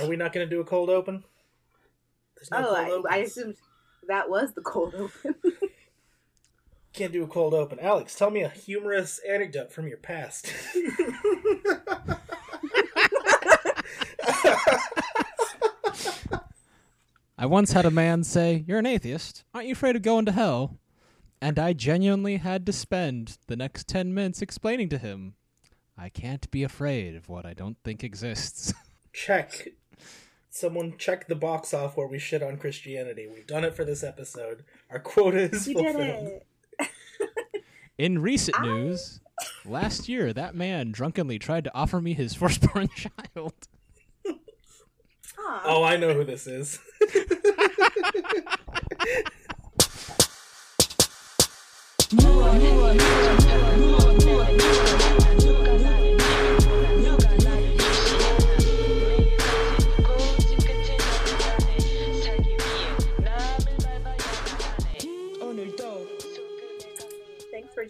Are we not going to do a cold open? No oh, cold I, I assumed that was the cold open. Can't do a cold open. Alex, tell me a humorous anecdote from your past. I once had a man say, You're an atheist. Aren't you afraid of going to hell? And I genuinely had to spend the next 10 minutes explaining to him, I can't be afraid of what I don't think exists. Check. Someone check the box off where we shit on Christianity. We've done it for this episode. Our quota is you fulfilled. In recent I... news, last year that man drunkenly tried to offer me his firstborn child. Oh, I know who this is. for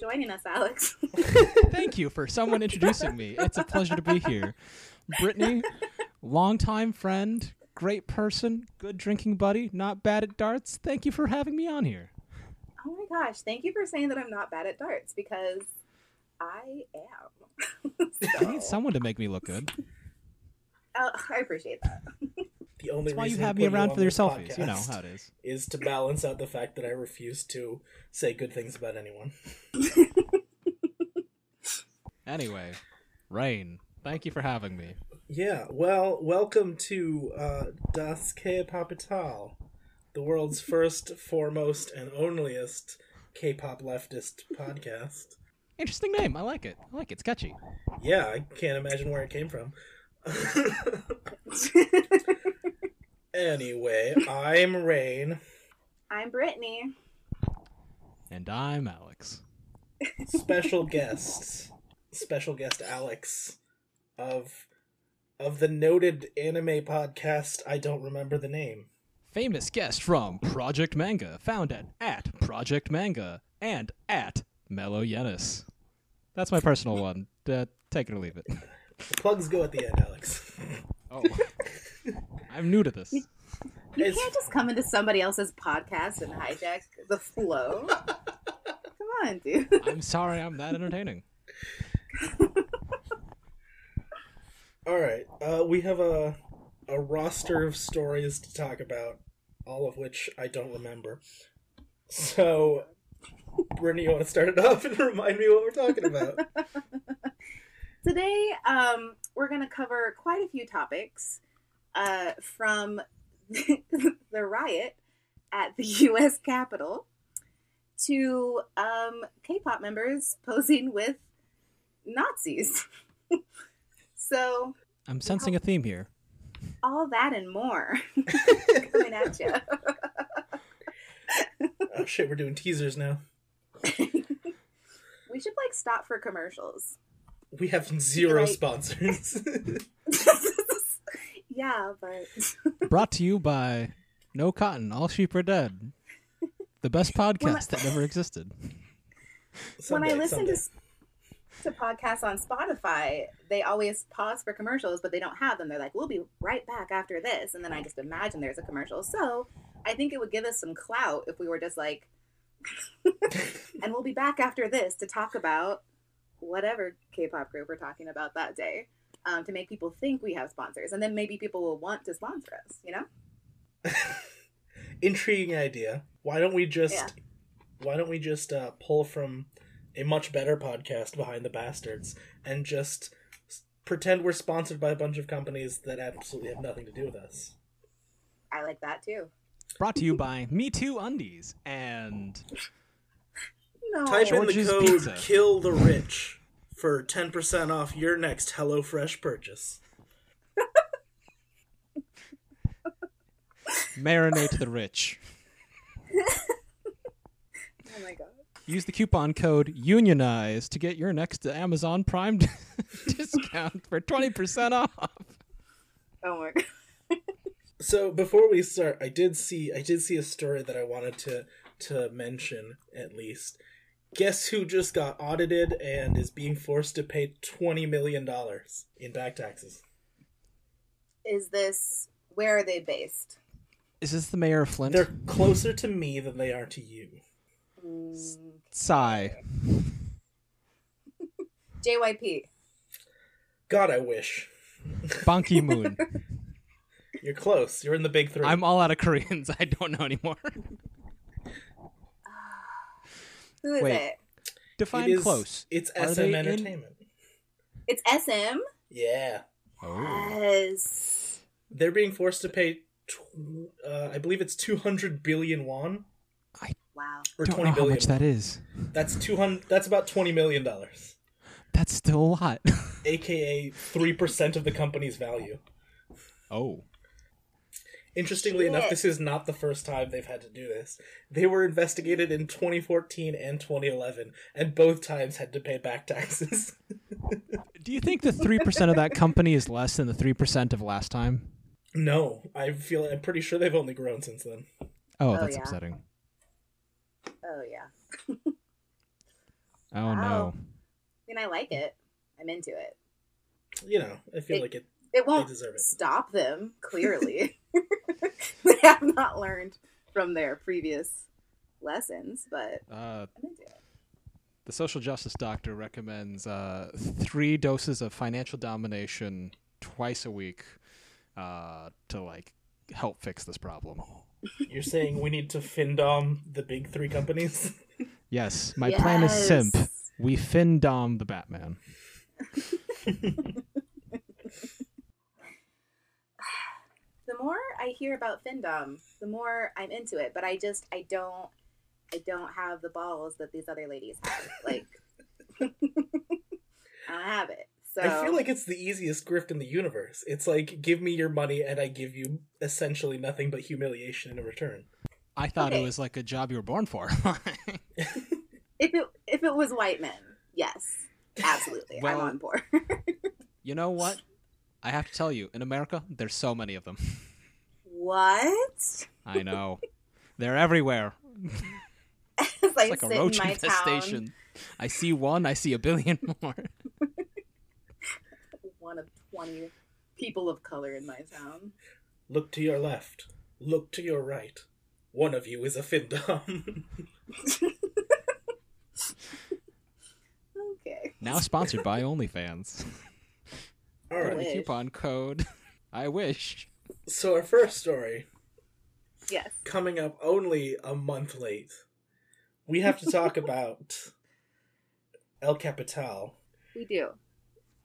joining us, Alex. Thank you for someone introducing me. It's a pleasure to be here. Brittany, longtime friend, great person, good drinking buddy, not bad at darts. Thank you for having me on here. Oh my gosh, thank you for saying that I'm not bad at darts because I am. so... I need someone to make me look good. Uh, I appreciate that. The only That's why you have me around for your selfies. You know how it is. Is to balance out the fact that I refuse to say good things about anyone. anyway, Rain, thank you for having me. Yeah, well, welcome to uh, Das K-Popital, the world's first, foremost, and onlyest K-pop leftist podcast. Interesting name. I like it. I like it. It's catchy. Yeah, I can't imagine where it came from. anyway, I'm Rain. I'm Brittany. And I'm Alex. Special guest. Special guest Alex of of the noted anime podcast I don't remember the name. Famous guest from Project Manga, found at at Project Manga and at Mellow Yenis. That's my personal one. Uh, take it or leave it. The plugs go at the end, Alex. Oh, I'm new to this. You, you can't just come into somebody else's podcast and hijack the flow. come on, dude. I'm sorry, I'm that entertaining. All right, uh, we have a a roster of stories to talk about, all of which I don't remember. So, Brittany, you want to start it off and remind me what we're talking about? Today, um, we're going to cover quite a few topics, uh, from the riot at the U.S. Capitol to um, K-pop members posing with Nazis. So I'm sensing a theme here. All that and more coming at you. oh shit, we're doing teasers now. we should like stop for commercials. We have zero like... sponsors. yeah, but brought to you by No Cotton, All Sheep Are Dead. The best podcast that never existed. Someday, when I listen someday. to to podcasts on Spotify, they always pause for commercials, but they don't have them. They're like, we'll be right back after this. And then I just imagine there's a commercial. So I think it would give us some clout if we were just like, and we'll be back after this to talk about whatever K pop group we're talking about that day um, to make people think we have sponsors. And then maybe people will want to sponsor us, you know? Intriguing idea. Why don't we just. Yeah. Why don't we just uh, pull from a much better podcast behind the bastards and just pretend we're sponsored by a bunch of companies that absolutely have nothing to do with us. I like that too. Brought to you by Me Too Undies and no. Type George's in the code Pizza. "Kill the Rich" for ten percent off your next HelloFresh purchase. Marinate the rich. oh my god. Use the coupon code UNIONIZE to get your next Amazon Prime discount for 20% off. Oh my god. so before we start, I did see I did see a story that I wanted to to mention at least. Guess who just got audited and is being forced to pay 20 million dollars in back taxes? Is this where are they based? Is this the mayor of Flint? They're closer to me than they are to you. Mm. Sigh. JYP. God, I wish. Bonky Moon. You're close. You're in the big three. I'm all out of Koreans. I don't know anymore. Who is Wait. it? Define it is, close. It's Are SM Entertainment. In... It's SM. Yeah. Oh. Yes. They're being forced to pay. Tw- uh, I believe it's 200 billion won. I wow. Or don't 20 know how much that is. That's 200. That's about 20 million dollars. That's still a lot. AKA three percent of the company's value. Oh. Interestingly Shit. enough, this is not the first time they've had to do this. They were investigated in 2014 and 2011, and both times had to pay back taxes. do you think the 3% of that company is less than the 3% of last time? No, I feel I'm pretty sure they've only grown since then. Oh, oh that's yeah. upsetting. Oh yeah. oh wow. no. I mean, I like it. I'm into it. You know, I feel it, like it. It won't it. stop them. Clearly, they have not learned from their previous lessons, but uh, the social justice doctor recommends uh, three doses of financial domination twice a week uh, to like help fix this problem. You're saying we need to findom the big three companies? yes, my yes. plan is simp. We findom the Batman. the more I hear about Findom, the more I'm into it. But I just I don't I don't have the balls that these other ladies have. Like I don't have it. So I feel like it's the easiest grift in the universe. It's like give me your money and I give you essentially nothing but humiliation in return. I thought okay. it was like a job you were born for. if it if it was white men, yes, absolutely, well, I'm on board. you know what? I have to tell you, in America, there's so many of them. What? I know. They're everywhere. it's like, it's a roach in infestation. Town. I see one, I see a billion more. one of 20 people of color in my town. Look to your left. Look to your right. One of you is a findom. okay. Now sponsored by OnlyFans. All right. The coupon code. I wish. So our first story. Yes. Coming up only a month late. We have to talk about El Capital. We do.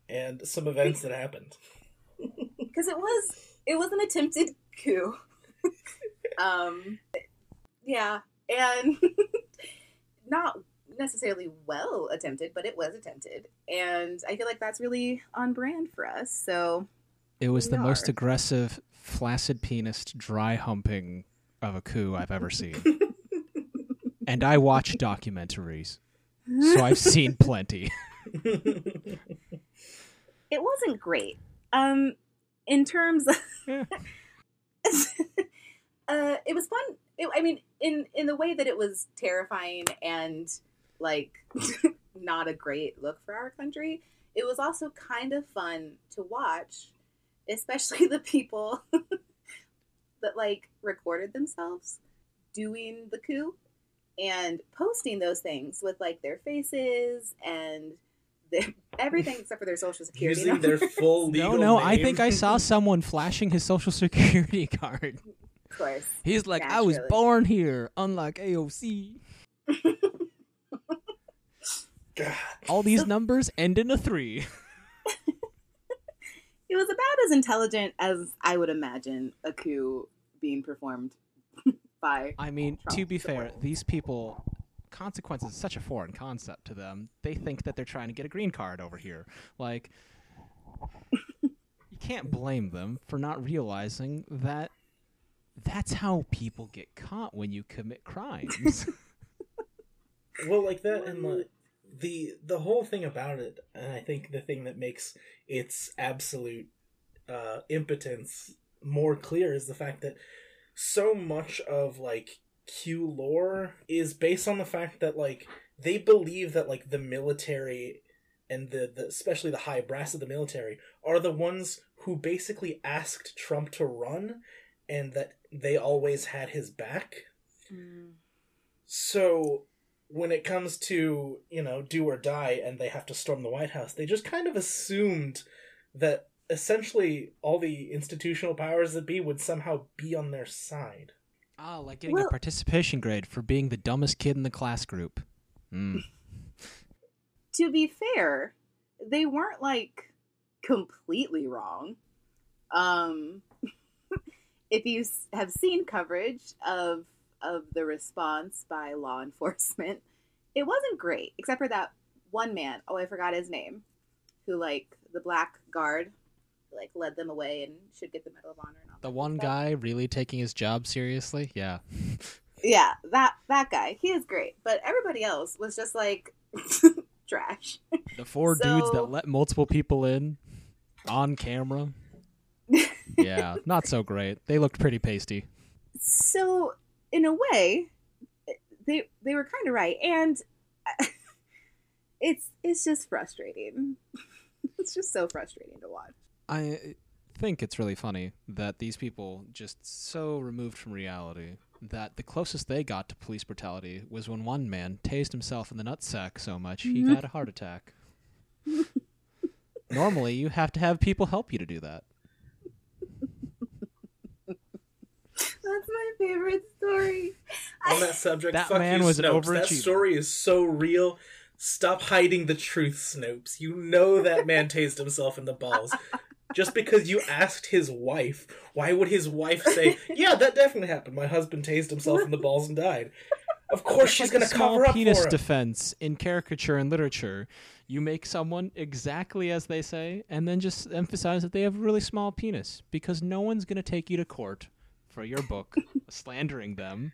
And some events that happened. Because it was it was an attempted coup. um yeah, and not necessarily well attempted, but it was attempted. And I feel like that's really on brand for us. So it was the are. most aggressive, flaccid penis, dry humping of a coup I've ever seen. and I watch documentaries, so I've seen plenty. it wasn't great. Um, in terms of, uh, it was fun. It, I mean, in in the way that it was terrifying and like not a great look for our country. It was also kind of fun to watch, especially the people that like recorded themselves doing the coup and posting those things with like their faces and their, everything except for their social security using numbers. their full legal no no name. i think i saw someone flashing his social security card of course he's like naturally. i was born here unlike aoc God. All these numbers end in a three. It was about as intelligent as I would imagine a coup being performed by. I mean, Trump to be fair, these people consequences is such a foreign concept to them. They think that they're trying to get a green card over here. Like you can't blame them for not realizing that that's how people get caught when you commit crimes. well, like that and like the the whole thing about it, and I think the thing that makes its absolute uh, impotence more clear is the fact that so much of like Q lore is based on the fact that like they believe that like the military and the, the especially the high brass of the military are the ones who basically asked Trump to run and that they always had his back. Mm. So when it comes to, you know, do or die and they have to storm the White House, they just kind of assumed that essentially all the institutional powers that be would somehow be on their side. Ah, oh, like getting well, a participation grade for being the dumbest kid in the class group. Mm. to be fair, they weren't like completely wrong. Um, if you have seen coverage of of the response by law enforcement, it wasn't great, except for that one man. Oh, I forgot his name, who like the black guard, like led them away and should get the Medal of Honor. the one guy really taking his job seriously, yeah. yeah, that that guy, he is great, but everybody else was just like trash. The four so... dudes that let multiple people in on camera. yeah, not so great. They looked pretty pasty. So, in a way, they they were kind of right, and it's it's just frustrating. it's just so frustrating to watch. I think it's really funny that these people just so removed from reality that the closest they got to police brutality was when one man tased himself in the nutsack so much he mm-hmm. got a heart attack. Normally, you have to have people help you to do that. That's my favorite story. On that subject, that man you, was Snopes. an overachiever. That story is so real. Stop hiding the truth, Snopes. You know that man tased himself in the balls. Just because you asked his wife, why would his wife say, "Yeah, that definitely happened. My husband tased himself in the balls and died." Of course, she's like going to cover up penis for him. defense in caricature and literature. You make someone exactly as they say, and then just emphasize that they have a really small penis, because no one's going to take you to court for your book slandering them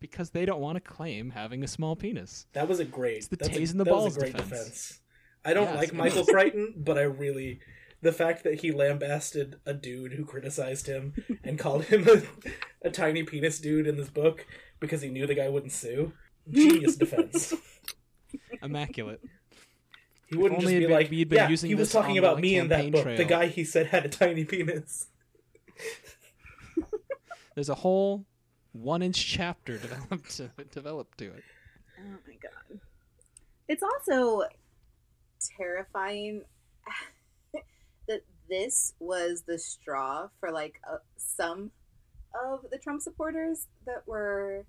because they don't want to claim having a small penis. That was a great. It's the tase a, in the balls defense. defense. I don't yes, like Michael Crichton, but I really the fact that he lambasted a dude who criticized him and called him a, a tiny penis dude in this book because he knew the guy wouldn't sue. Genius defense. Immaculate. He wouldn't just be like, yeah, he was talking about me in that book. Trail. The guy he said had a tiny penis. There's a whole one-inch chapter developed to, developed to it. Oh my god! It's also terrifying that this was the straw for like uh, some of the Trump supporters that were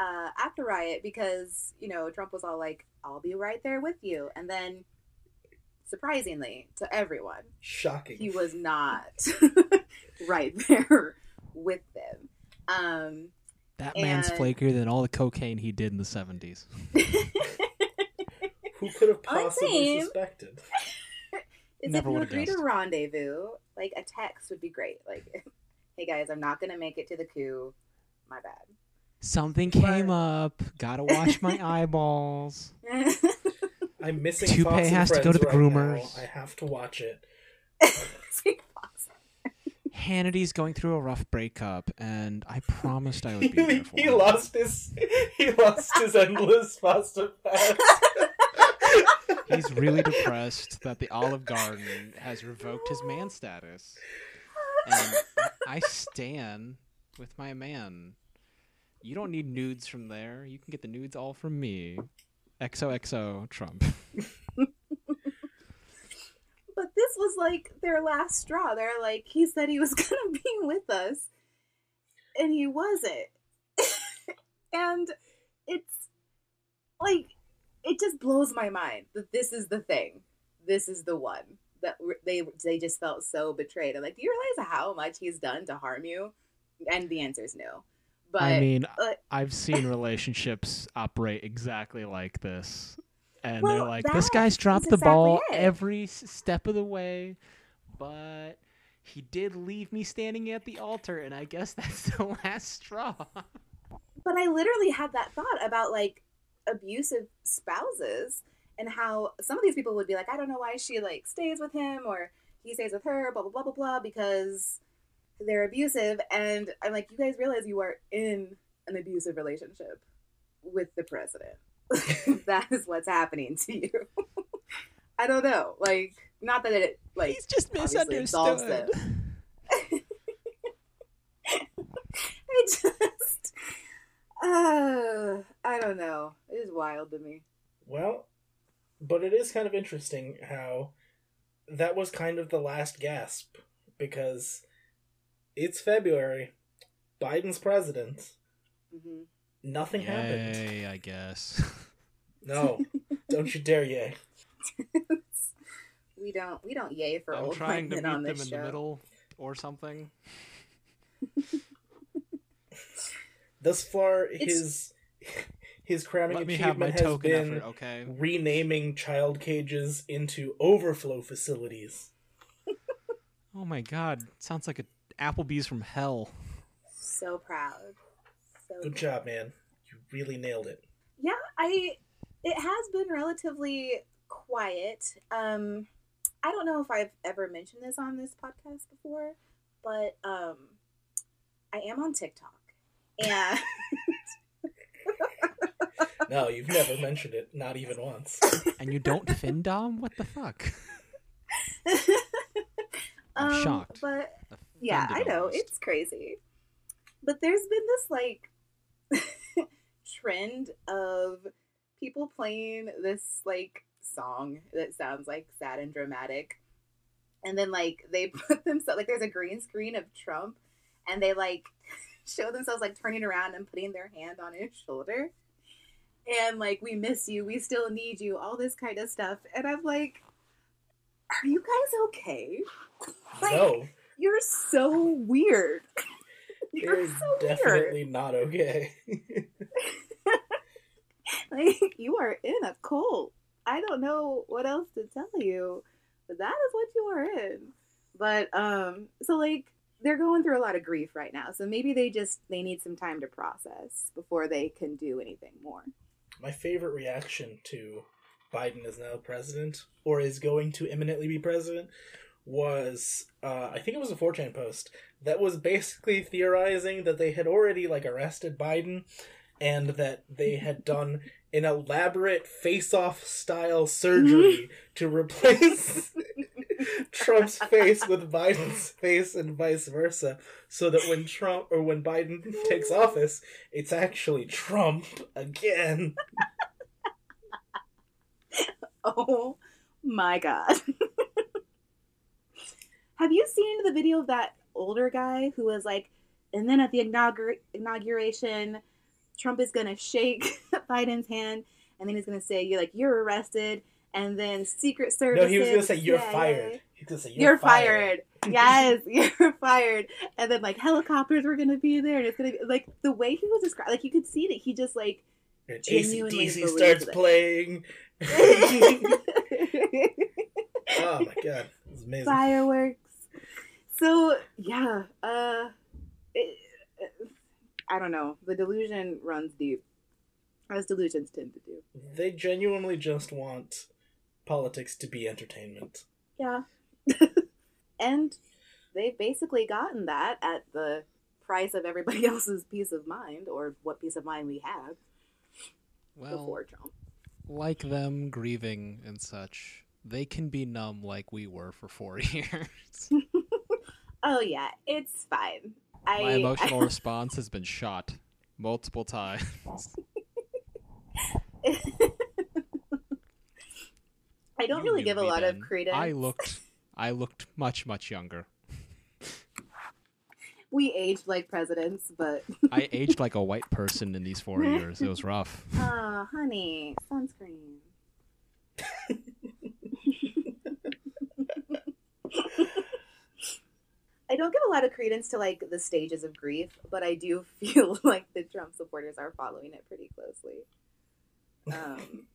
uh, after riot because you know Trump was all like, "I'll be right there with you," and then surprisingly to everyone, shocking, he was not right there with them. Um, that man's flakier than all the cocaine he did in the seventies. Who could have possibly suspected? Is Never if you agree to rendezvous, like a text would be great. Like, hey guys, I'm not gonna make it to the coup. My bad. Something came up. Gotta wash my eyeballs. I'm missing. Toupee has to go to the right groomers. Now. I have to watch it. Hannity's going through a rough breakup, and I promised I would be there for him. he him. lost his he lost his endless pasta fast. He's really depressed that the Olive Garden has revoked his man status, and I stand with my man. You don't need nudes from there. You can get the nudes all from me. XOXO Trump. but this was like their last straw. They're like, he said he was gonna be with us, and he wasn't. and it's like it just blows my mind that this is the thing. This is the one that they they just felt so betrayed. I'm like, do you realize how much he's done to harm you? And the answer is no. But I mean, uh, I've seen relationships operate exactly like this and well, they're like, "This guy's dropped the ball it. every step of the way, but he did leave me standing at the altar, and I guess that's the last straw." But I literally had that thought about like abusive spouses and how some of these people would be like, "I don't know why she like stays with him or he stays with her, blah blah blah blah blah," because they're abusive, and I'm like, you guys realize you are in an abusive relationship with the president. that is what's happening to you. I don't know. Like not that it like he's just misunderstood. I just, uh, I don't know. It is wild to me. Well, but it is kind of interesting how that was kind of the last gasp because it's February, Biden's president. Mm-hmm. Nothing yay, happened. I guess. No, don't you dare yay. we don't. We don't yay for I'm old trying to meet them in show. the middle or something. Thus far, it's... his his crowning Let achievement has been effort, okay? renaming child cages into overflow facilities. oh my god! Sounds like a Applebee's from hell. So proud. So Good proud. job, man. You really nailed it. Yeah, I. It has been relatively quiet. Um, I don't know if I've ever mentioned this on this podcast before, but um, I am on TikTok, and. no, you've never mentioned it, not even once. And you don't findom? What the fuck? I'm um, shocked. But yeah, I know almost. it's crazy. But there's been this like trend of people playing this like song that sounds like sad and dramatic. And then like they put themselves like there's a green screen of Trump and they like show themselves like turning around and putting their hand on his shoulder. And like we miss you, we still need you, all this kind of stuff. And I'm like, Are you guys okay? Like, no. You're so weird. You're, so definitely weird. not okay. like you are in a cult. I don't know what else to tell you, but that is what you are in. But um, so like they're going through a lot of grief right now, so maybe they just they need some time to process before they can do anything more. My favorite reaction to Biden is now president or is going to imminently be president was uh, I think it was a 4chan post that was basically theorizing that they had already like arrested Biden and that they had done an elaborate face-off style surgery to replace Trump's face with Biden's face and vice versa, so that when Trump or when Biden takes office, it's actually Trump again. oh my god. Have you seen the video of that older guy who was like, and then at the inaugur- inauguration, Trump is gonna shake Biden's hand, and then he's gonna say, "You're like you're arrested," and then Secret Service. No, he was gonna say you're CIA, fired. He's gonna say you're, you're fired. fired. yes, you're fired. And then like helicopters were gonna be there, and it's gonna be like the way he was described. Like you could see that he just like and starts it. playing. oh my god, it's amazing. Fireworks. So yeah, uh, it, I don't know. The delusion runs deep, as delusions tend to do. They genuinely just want politics to be entertainment. Yeah. and they've basically gotten that at the price of everybody else's peace of mind, or what peace of mind we have well, before Trump. Like them grieving and such, they can be numb like we were for four years. Oh, yeah, it's fine. I, My emotional response has been shot multiple times. I don't you really give a lot then. of credence. I looked I looked much much younger. We aged like presidents, but I aged like a white person in these 4 years. It was rough. Oh, honey, sunscreen. I don't give a lot of credence to like the stages of grief, but I do feel like the Trump supporters are following it pretty closely. Um,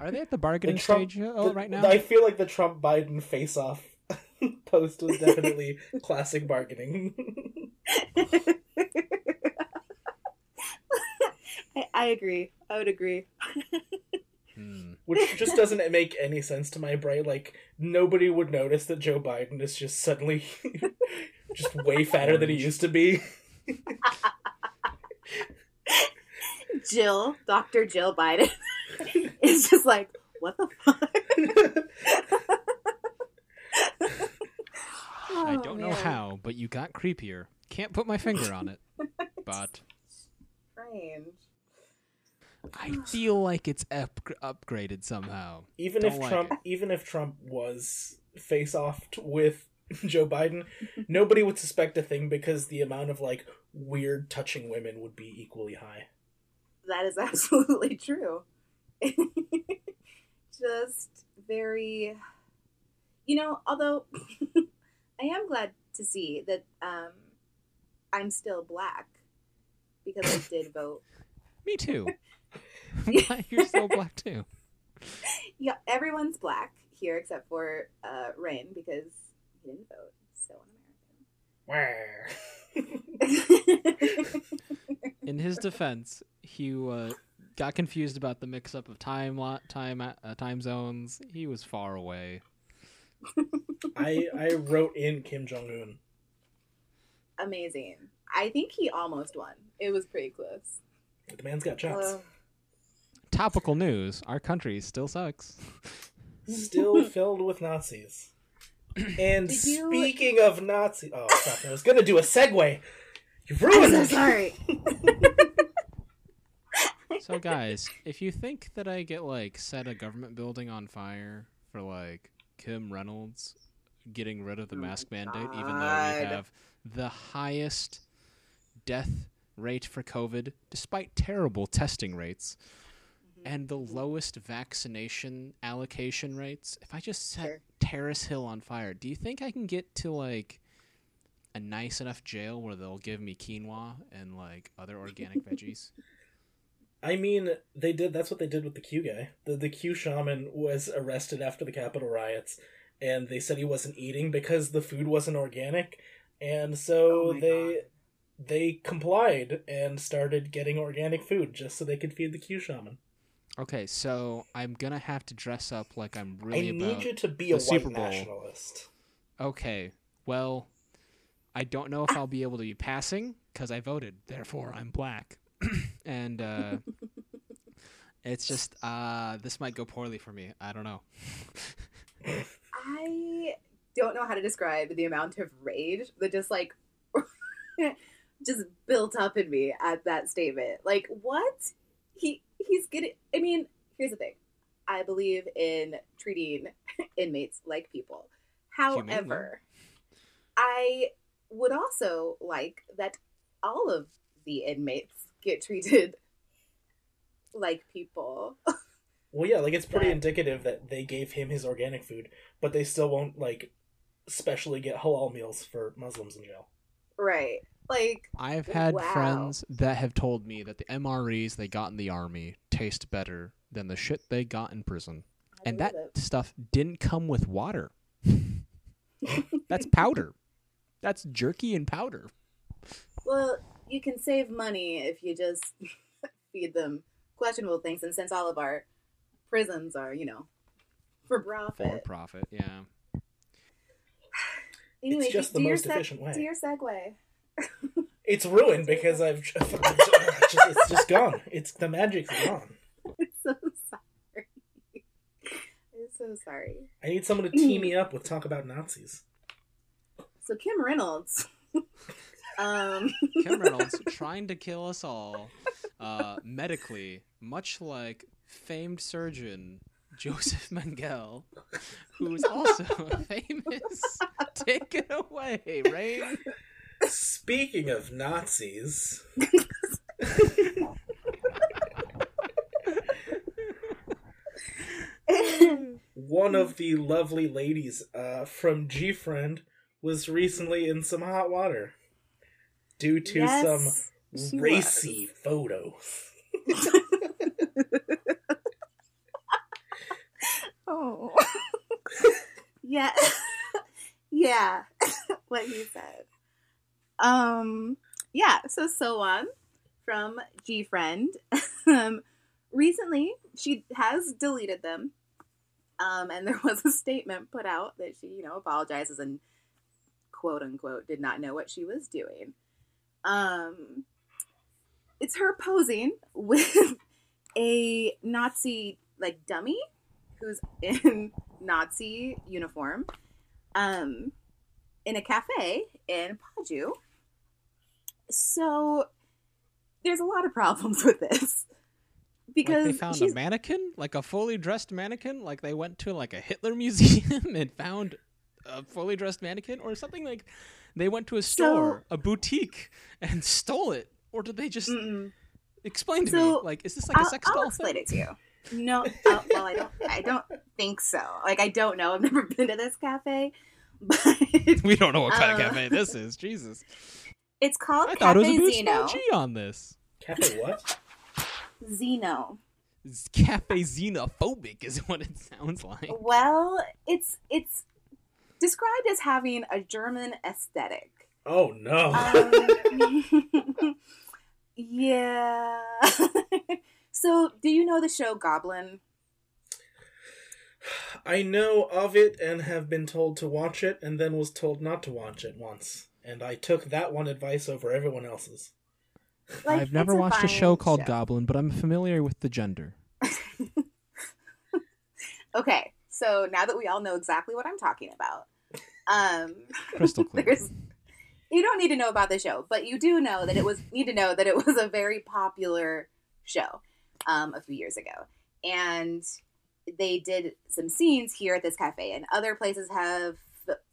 are they at the bargaining Trump, stage uh, the, right now? I feel like the Trump Biden face off post was definitely classic bargaining. I, I agree. I would agree. Mm. Which just doesn't make any sense to my brain. Like, nobody would notice that Joe Biden is just suddenly just way fatter than he used to be. Jill, Dr. Jill Biden, is just like, what the fuck? I oh, don't know how, but you got creepier. Can't put my finger on it. but. Strange. I feel like it's up- upgraded somehow. Even Don't if like Trump, it. even if Trump was face off with Joe Biden, nobody would suspect a thing because the amount of like weird touching women would be equally high. That is absolutely true. Just very, you know. Although I am glad to see that um, I'm still black because I did vote. Me too. You're still black too. Yeah, everyone's black here except for uh, Rain because he didn't vote. So un-American. Where in his defense, he uh, got confused about the mix-up of time time uh, time zones. He was far away. I I wrote in Kim Jong Un. Amazing. I think he almost won. It was pretty close. The man's got chops. Uh, Topical news: Our country still sucks. Still filled with Nazis. And you... speaking of Nazi, oh fuck! I was gonna do a segue. You ruined I'm so sorry. so guys, if you think that I get like set a government building on fire for like Kim Reynolds getting rid of the oh mask mandate, even though we have the highest death rate for COVID, despite terrible testing rates. Mm-hmm. and the lowest vaccination allocation rates. If I just set sure. Terrace Hill on fire, do you think I can get to like a nice enough jail where they'll give me quinoa and like other organic veggies? I mean, they did. That's what they did with the Q guy. The the Q shaman was arrested after the Capitol riots, and they said he wasn't eating because the food wasn't organic, and so oh they God they complied and started getting organic food just so they could feed the Q shaman. Okay, so I'm gonna have to dress up like I'm really. I need you to be a white nationalist. Okay, well, I don't know if I'll be able to be passing because I voted. Therefore, I'm black, and uh, it's just uh, this might go poorly for me. I don't know. I don't know how to describe the amount of rage that just like just built up in me at that statement. Like, what? He he's getting. I mean, here's the thing. I believe in treating inmates like people. However, I would also like that all of the inmates get treated like people. well, yeah, like it's pretty that... indicative that they gave him his organic food, but they still won't like specially get halal meals for Muslims in jail. Right. Like I've had wow. friends that have told me that the MREs they got in the army taste better than the shit they got in prison. I and that it. stuff didn't come with water. That's powder. That's jerky and powder. Well, you can save money if you just feed them questionable things and since all of our prisons are, you know, for profit. For profit, yeah. anyway, it's just the most efficient way. To your segue it's ruined because I've just, it's just gone. It's the magic's gone. I'm so sorry. I'm so sorry. I need someone to team me up with talk about Nazis. So Kim Reynolds. um. Kim Reynolds trying to kill us all uh, medically, much like famed surgeon Joseph Mengele, who's also famous. Take it away, Rain. Speaking of Nazis. one of the lovely ladies uh, from GFriend was recently in some hot water due to yes, some racy was. photos. oh. yeah. yeah. what he said. Um, yeah, so Sowon from GFriend. um, recently, she has deleted them. Um, and there was a statement put out that she, you know, apologizes and quote unquote did not know what she was doing. Um, it's her posing with a Nazi like dummy who's in Nazi uniform. Um, in a cafe in Paju. So there's a lot of problems with this because like they found she's... a mannequin, like a fully dressed mannequin, like they went to like a Hitler museum and found a fully dressed mannequin, or something like they went to a store, so... a boutique, and stole it, or did they just Mm-mm. explain to so, me? Like, is this like I'll, a sex doll? I'll explain thing? it to you. No, uh, well, I don't. I don't think so. Like, I don't know. I've never been to this cafe, but we don't know what kind of cafe this is. Jesus, it's called I Cafe thought it was a Boost Zeno. G on this. Cafe what? Zeno. It's cafe xenophobic is what it sounds like. Well, it's it's described as having a German aesthetic. Oh no. Um, yeah. so, do you know the show Goblin? I know of it and have been told to watch it and then was told not to watch it once. And I took that one advice over everyone else's. Like, I've never a watched a show called show. Goblin, but I'm familiar with the gender. okay, so now that we all know exactly what I'm talking about, um, crystal clear. you don't need to know about the show, but you do know that it was need to know that it was a very popular show um, a few years ago, and they did some scenes here at this cafe, and other places have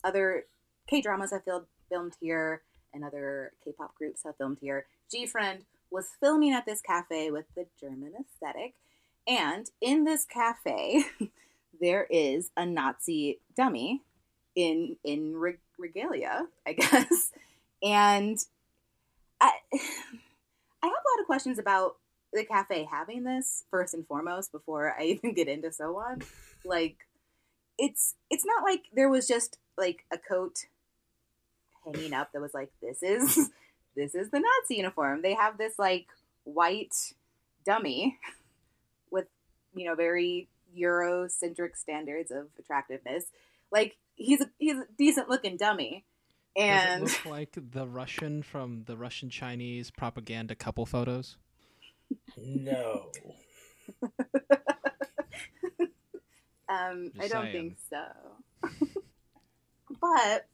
other K dramas have filmed filmed here, and other K-pop groups have filmed here. GFriend was filming at this cafe with the German aesthetic, and in this cafe, there is a Nazi dummy in in regalia, I guess, and I I have a lot of questions about the cafe having this first and foremost before I even get into Sowon. Like, it's it's not like there was just like a coat hanging up that was like this is this is the Nazi uniform. They have this like white dummy with you know very Eurocentric standards of attractiveness. Like he's a, he's a decent looking dummy. And Does it look like the Russian from the Russian Chinese propaganda couple photos? No. um, I don't saying. think so. but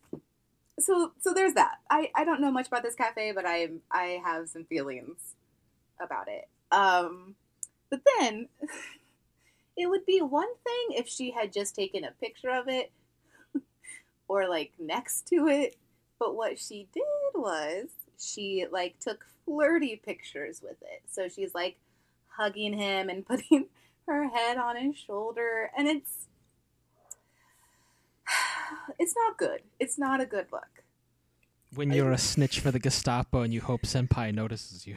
so so there's that. I I don't know much about this cafe, but I I have some feelings about it. Um, but then it would be one thing if she had just taken a picture of it or like next to it, but what she did was she like took flirty pictures with it. So she's like hugging him and putting her head on his shoulder and it's it's not good. It's not a good look. When you're I, a snitch for the Gestapo and you hope Senpai notices you.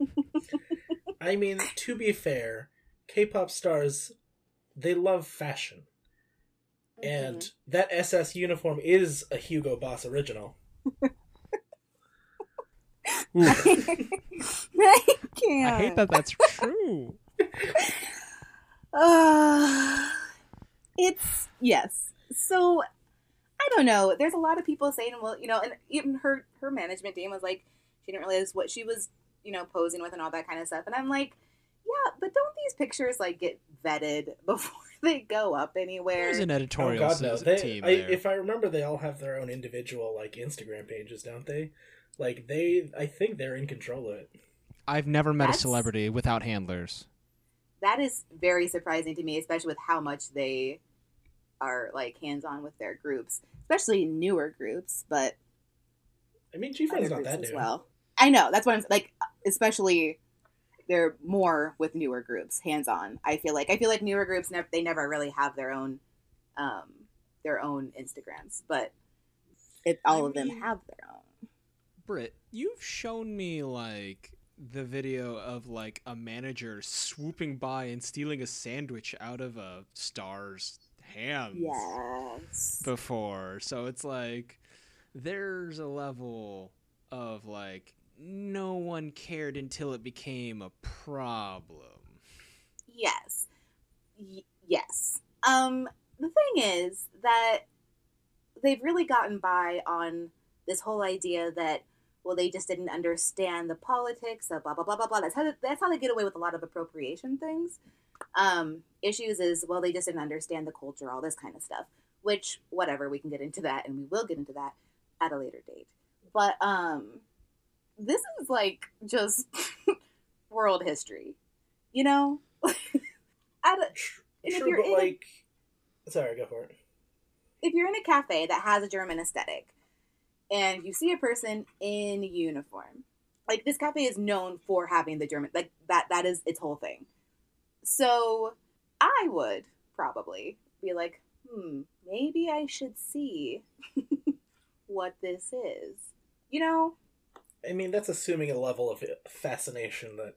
I mean, to be fair, K-pop stars they love fashion. Mm-hmm. And that SS uniform is a Hugo Boss original. I can't. I hate that that's true. Uh, it's yes. So I don't know. There's a lot of people saying, well, you know, and even her her management team was like, she didn't realize what she was, you know, posing with and all that kind of stuff. And I'm like, yeah, but don't these pictures like get vetted before they go up anywhere? There's an oh, editorial oh, God, no. they, team. I, if I remember, they all have their own individual like Instagram pages, don't they? Like they, I think they're in control of it. I've never met That's... a celebrity without handlers. That is very surprising to me, especially with how much they are like hands on with their groups, especially newer groups. But I mean, GFriend's not that new. Well, I know that's what I'm like. Especially, they're more with newer groups, hands on. I feel like I feel like newer groups never they never really have their own, um, their own Instagrams, but it, all I of mean, them have their own. Britt, you've shown me like the video of like a manager swooping by and stealing a sandwich out of a star's hands yes. before. So it's like there's a level of like no one cared until it became a problem. Yes. Y- yes. Um the thing is that they've really gotten by on this whole idea that well they just didn't understand the politics of blah blah blah blah blah that's how they, that's how they get away with a lot of appropriation things um, issues is well they just didn't understand the culture all this kind of stuff which whatever we can get into that and we will get into that at a later date. But um this is like just world history you know? At a, true but like a, sorry go for it. If you're in a cafe that has a german aesthetic and you see a person in uniform like this cafe is known for having the german like that that is its whole thing so i would probably be like hmm, maybe I should see what this is. You know? I mean, that's assuming a level of fascination that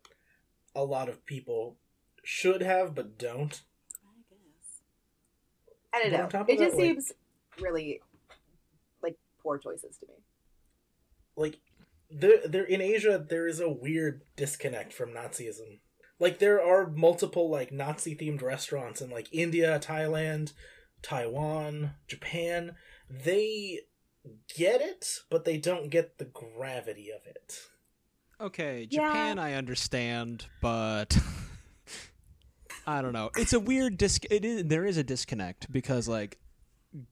a lot of people should have but don't. I guess. I don't know. It just that, seems like, really like poor choices to me. Like there there in Asia there is a weird disconnect from Nazism. Like there are multiple like Nazi themed restaurants in like India, Thailand, Taiwan, Japan, they get it, but they don't get the gravity of it. Okay, Japan yeah. I understand, but I don't know. It's a weird disc. It is there is a disconnect because like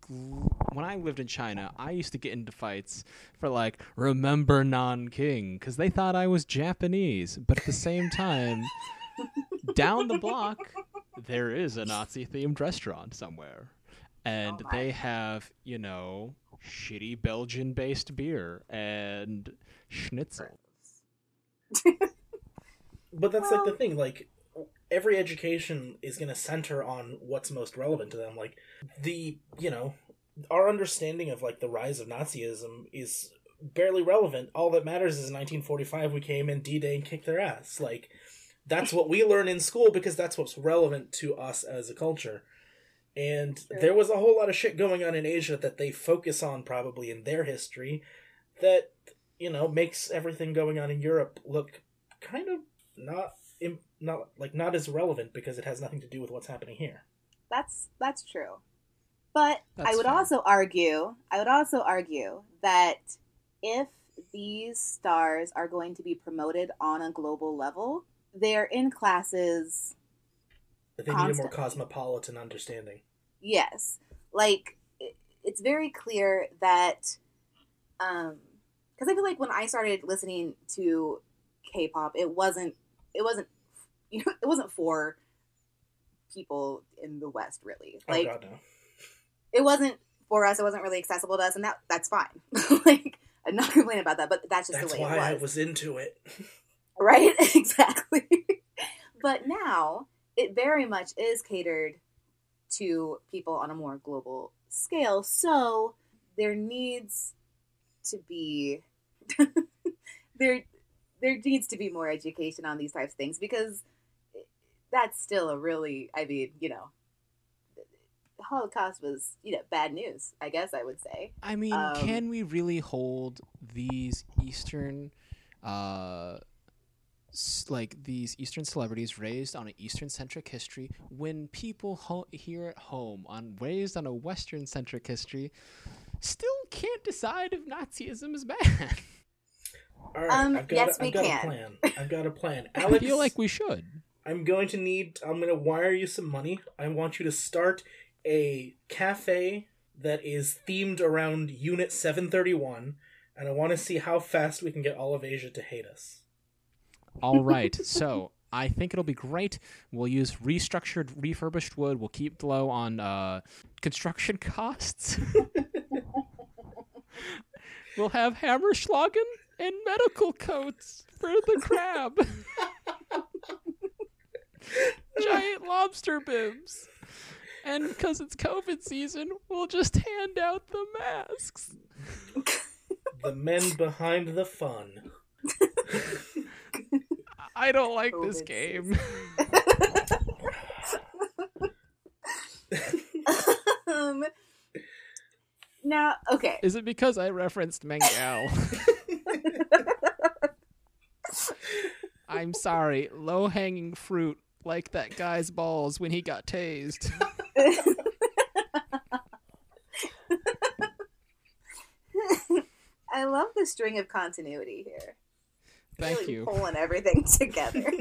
when I lived in China, I used to get into fights for like remember Nanking because they thought I was Japanese, but at the same time, down the block there is a Nazi themed restaurant somewhere and oh they have you know shitty Belgian based beer and schnitzel. but that's well, like the thing, like every education is going to center on what's most relevant to them. Like the you know our understanding of like the rise of Nazism is barely relevant. All that matters is in 1945 we came in D-Day and kicked their ass. Like that's what we learn in school because that's what's relevant to us as a culture. And there was a whole lot of shit going on in Asia that they focus on probably in their history that, you know, makes everything going on in Europe look kind of not not like not as relevant because it has nothing to do with what's happening here. That's that's true. But that's I would fair. also argue, I would also argue that if these stars are going to be promoted on a global level, they're in classes they need a more cosmopolitan understanding. Yes, like it's very clear that, um, because I feel like when I started listening to K-pop, it wasn't, it wasn't, you know, it wasn't for people in the West really. Oh, like, oh God, no. It wasn't for us. It wasn't really accessible to us, and that that's fine. like, I'm not complaining about that, but that's just that's the way why I was into it. right? exactly. but now it very much is catered to people on a more global scale. So there needs to be there there needs to be more education on these types of things because that's still a really I mean, you know, the Holocaust was, you know, bad news, I guess I would say. I mean, um, can we really hold these Eastern uh like these Eastern celebrities raised on an Eastern centric history when people ho- here at home on raised on a Western centric history still can't decide if Nazism is bad. All right, um, I've got, yes, a, I've got can. a plan. I've got a plan. Alex, I feel like we should. I'm going to need. I'm going to wire you some money. I want you to start a cafe that is themed around Unit 731, and I want to see how fast we can get all of Asia to hate us. All right. so I think it'll be great. We'll use restructured, refurbished wood. We'll keep low on uh, construction costs. we'll have Hammerschlagen and medical coats for the crab. Giant lobster bibs. And because it's COVID season, we'll just hand out the masks. the men behind the fun. I don't like COVID this game. um, now, okay. Is it because I referenced Mangal? I'm sorry. Low hanging fruit like that guy's balls when he got tased. I love the string of continuity here. Thank really you. Pulling everything together.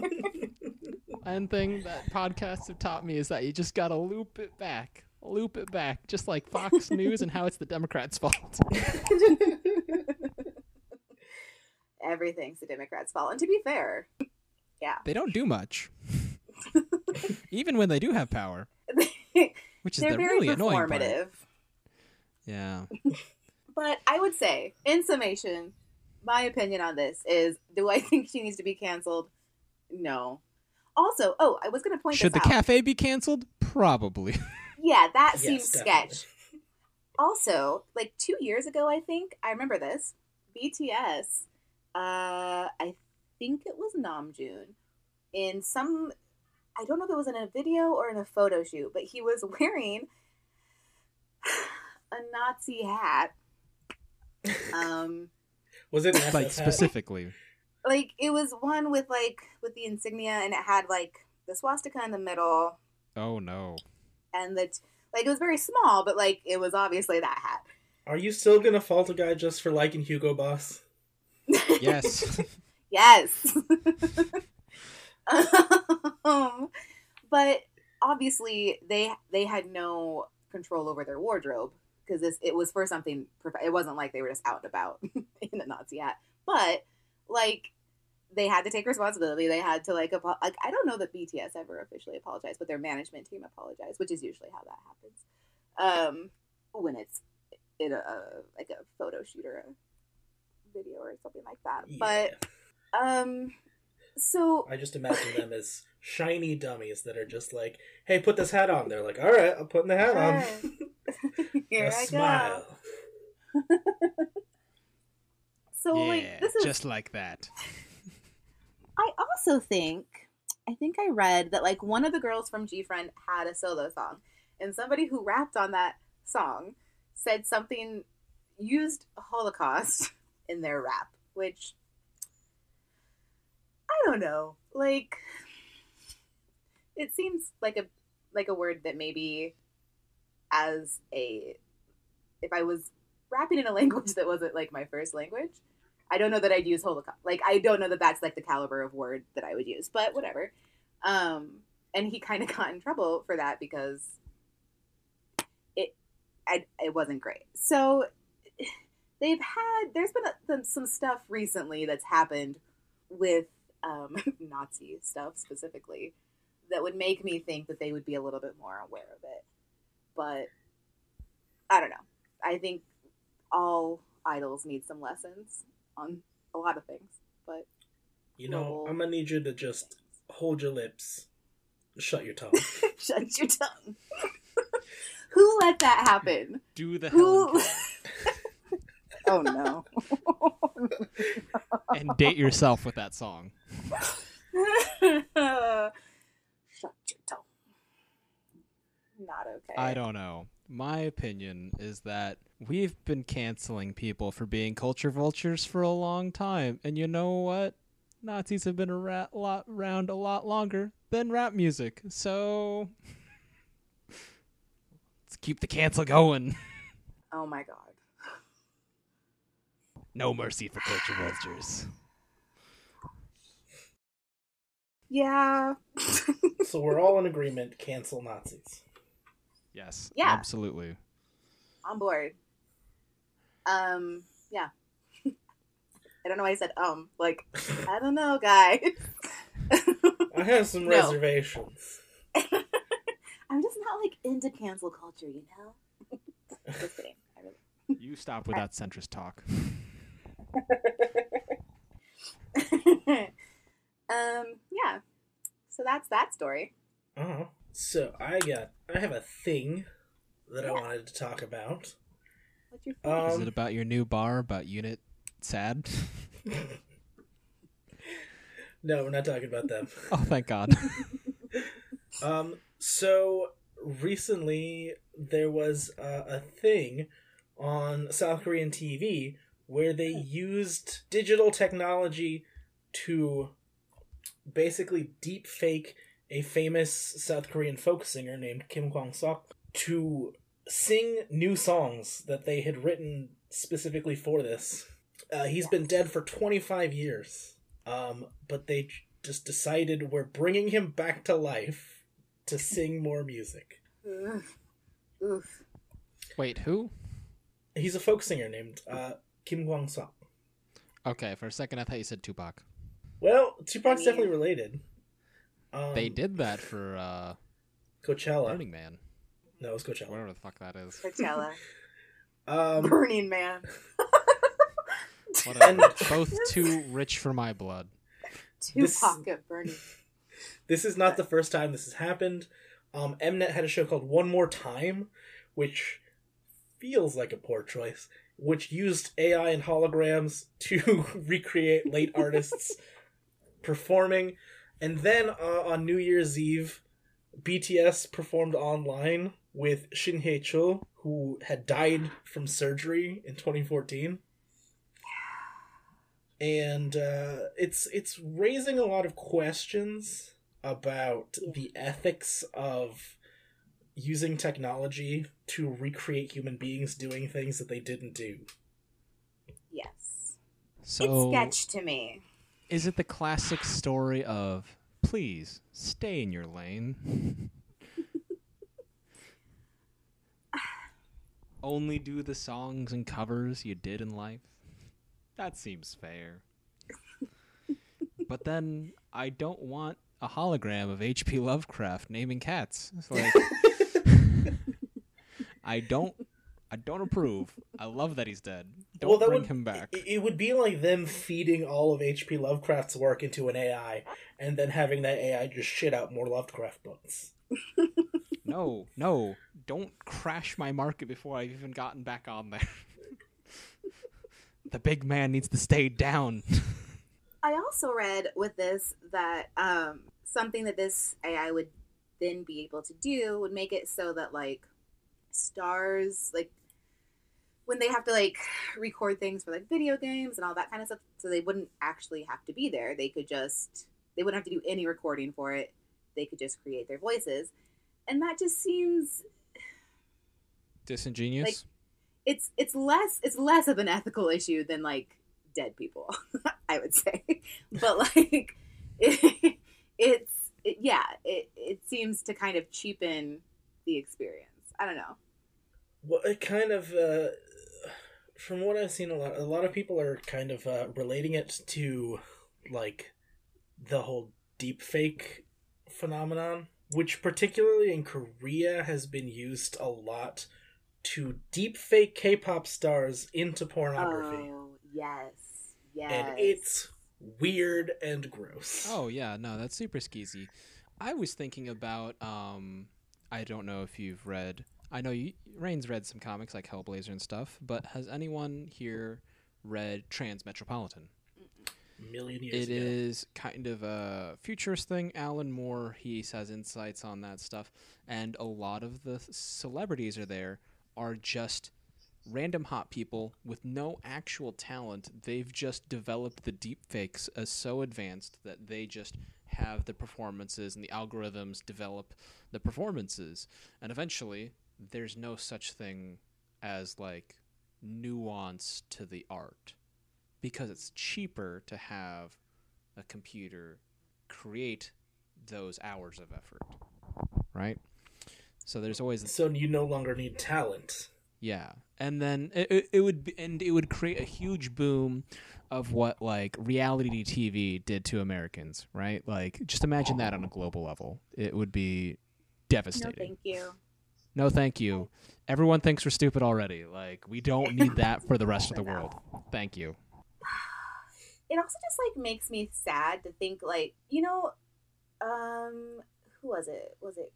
One thing that podcasts have taught me is that you just gotta loop it back. loop it back, just like Fox News and how it's the Democrats' fault. Everything's the Democrats' fault. And to be fair, yeah. They don't do much. Even when they do have power. Which is They're the very really annoying part. performative. Yeah. But I would say, in summation, my opinion on this is: Do I think she needs to be canceled? No. Also, oh, I was going to point Should the out. cafe be canceled? Probably. Yeah, that Yes, seems definitely. sketch. Also, like two years ago, I think I remember this. BTS, uh, I think it was Namjoon, in some, I don't know if it was in a video or in a photo shoot, but he was wearing a Nazi hat. Um, Was it like specifically. like it was one with like with the insignia, and it had like the swastika in the middle, Oh no. and the like it was very small, but like it was obviously that hat. Are you still gonna fault a guy just for liking Hugo Boss? Yes. Yes. um, but obviously they they had no control over their wardrobe because this it was for something. It wasn't like they were just out and about in a Nazi hat, but like they had to take responsibility. They had to like apo- like I don't know that BTS ever officially apologized, but their management team apologized, which is usually how that happens. Um, when it's in a, a like a photo shoot or a video or something like that. But um, so I just imagine them as shiny dummies that are just like, "Hey, put this hat on." They're like, "All right, I'm putting the hat on." here A I smile. go. So yeah, like this is. just like that. I also think I think I read that like one of the girls from GFriend had a solo song, and somebody who rapped on that song said something used Holocaust in their rap, which I don't know. Like it seems like a like a word that maybe as a if I was rapping in a language that wasn't like my first language, I don't know that I'd use Holocaust. Like I don't know that that's like the caliber of word that I would use, but whatever. Um, and he kind of got in trouble for that because it I, it wasn't great. So they've had there's been a, some stuff recently that's happened with um, Nazi stuff specifically that would make me think that they would be a little bit more aware of it. But I don't know. I think all idols need some lessons on a lot of things. But You know, I'm gonna need you to just hold your lips, shut your tongue. shut your tongue. Who let that happen? Do the Who- Helen Oh no. And date yourself with that song. shut your tongue. Not okay. I don't know. My opinion is that we've been canceling people for being culture vultures for a long time, and you know what? Nazis have been ara- lot, around a lot longer than rap music, so let's keep the cancel going. Oh my god. No mercy for culture vultures. Yeah. so we're all in agreement. Cancel Nazis. Yes, Yeah. absolutely. On board. Um, yeah. I don't know why I said um. Like, I don't know, guy. I have some No. reservations. I'm just not like into cancel culture, you know? just kidding. Really You stop with that centrist talk. um, yeah. So that's that story. Uh-huh. So I got, I have a thing that I wanted to talk about. What's your Um, Is it about your new bar about unit sad? no, we're not talking about them. oh, thank God. Um, so recently there was uh, a thing on South Korean TV where they used digital technology to basically deep fake a famous South Korean folk singer named Kim Kwang Seok to sing new songs that they had written specifically for this. Uh, he's been dead for 25 years, um, but they just decided we're bringing him back to life to sing more music. Ugh. Oof. Wait, who? He's a folk singer named uh, Kim Kwang Song. Okay, for a second I thought you said Tupac. Well, Tupac's I mean- definitely related. Um, they did that for uh Coachella. Burning Man, No, it was Coachella. whatever the fuck that is. Coachella. Um, Burning Man. And- Both too rich for my blood. This- Tupac at Burning. this is not the first time this has happened. Um, Mnet had a show called One More Time, which feels like a poor choice, which used AI and holograms to recreate late artists performing. And then uh, on New Year's Eve, BTS performed online with Shin Hae Chul, who had died from surgery in 2014. And uh, it's it's raising a lot of questions about the ethics of using technology to recreate human beings doing things that they didn't do. Yes. So it's sketch to me. Is it the classic story of please stay in your lane? Only do the songs and covers you did in life? That seems fair. but then I don't want a hologram of H.P. Lovecraft naming cats. It's like I don't I don't approve. I love that he's dead. Don't Well, that bring would- him back. It, it would be like them feeding all of H.P. Lovecraft's work into an AI and then having that AI just shit out more Lovecraft books. No, no, don't crash my market before I've even gotten back on there. the big man needs to stay down. I also read with this that um, something that this AI would then be able to do would make it so that like stars like when they have to like record things for like video games and all that kind of stuff so they wouldn't actually have to be there. They could just they wouldn't have to do any recording for it. They could just create their voices. And that just seems Disingenuous. Like- it's it's less it's less of an ethical issue than like dead people i would say. But like it, it's it, yeah it, it seems to kind of cheapen the experience. I don't know. Well, it kind of, uh, from what I've seen, a lot, a lot of people are kind of uh, relating it to like the whole deep fake phenomenon, which particularly in Korea has been used a lot to deep fake K-pop stars into pornography, oh yes yes and it's weird and gross. oh yeah, no, that's super skeezy. I was thinking about. Um, I don't know if you've read. I know you, Rain's read some comics like Hellblazer and stuff, but has anyone here read Transmetropolitan? million years It ago. is kind of a futurist thing. Alan Moore, he has insights on that stuff, and a lot of the celebrities are there are just random hot people with no actual talent. They've just developed the deep fakes as so advanced that they just have the performances and the algorithms develop the performances. And eventually, there's no such thing as like nuance to the art because it's cheaper to have a computer create those hours of effort. Right? So there's always So you no longer need talent. yeah, and then it, it, it would be, and it would create a huge boom of what like reality TV did to Americans, right? Like just imagine that on a global level. It would be no devastating. thank you No, thank you. Everyone thinks we're stupid already. Like we don't need that for the rest of the world. Thank you. it also just like makes me sad to think like you know um who was it was it